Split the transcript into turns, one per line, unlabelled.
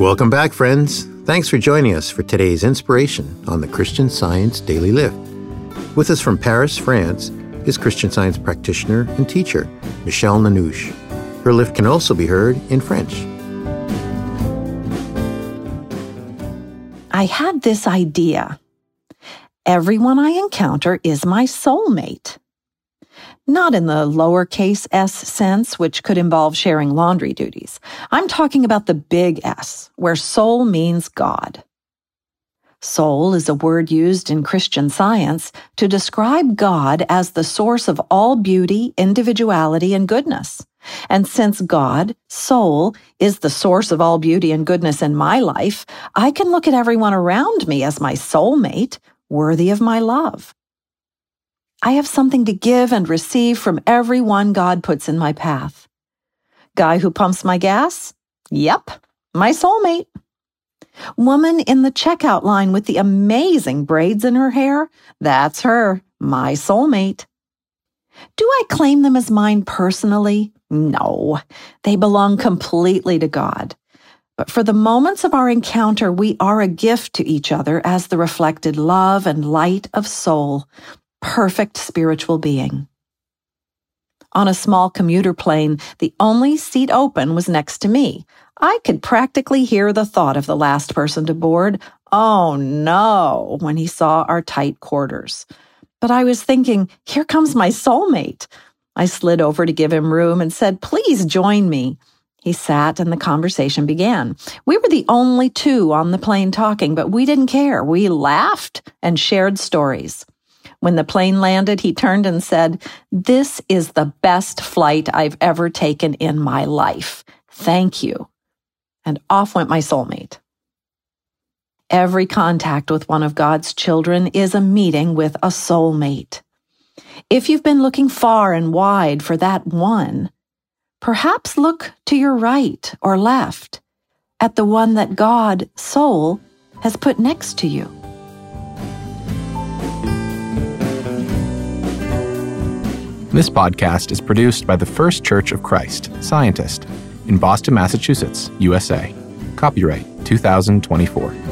Welcome back, friends. Thanks for joining us for today's inspiration on the Christian Science Daily Lift. With us from Paris, France, is Christian Science practitioner and teacher Michelle Nanouche. Her lift can also be heard in French.
I had this idea. Everyone I encounter is my soulmate. Not in the lowercase s sense, which could involve sharing laundry duties. I'm talking about the big S, where soul means God. Soul is a word used in Christian science to describe God as the source of all beauty, individuality, and goodness. And since God, soul, is the source of all beauty and goodness in my life, I can look at everyone around me as my soulmate, worthy of my love. I have something to give and receive from everyone God puts in my path. Guy who pumps my gas? Yep, my soulmate. Woman in the checkout line with the amazing braids in her hair? That's her, my soulmate. Do I claim them as mine personally? No, they belong completely to God. But for the moments of our encounter, we are a gift to each other as the reflected love and light of soul, perfect spiritual being. On a small commuter plane, the only seat open was next to me. I could practically hear the thought of the last person to board, oh no, when he saw our tight quarters. But I was thinking, here comes my soulmate. I slid over to give him room and said, please join me. He sat and the conversation began. We were the only two on the plane talking, but we didn't care. We laughed and shared stories. When the plane landed, he turned and said, This is the best flight I've ever taken in my life. Thank you. And off went my soulmate. Every contact with one of God's children is a meeting with a soulmate. If you've been looking far and wide for that one, perhaps look to your right or left at the one that God, soul, has put next to you.
This podcast is produced by the First Church of Christ, Scientist, in Boston, Massachusetts, USA. Copyright 2024.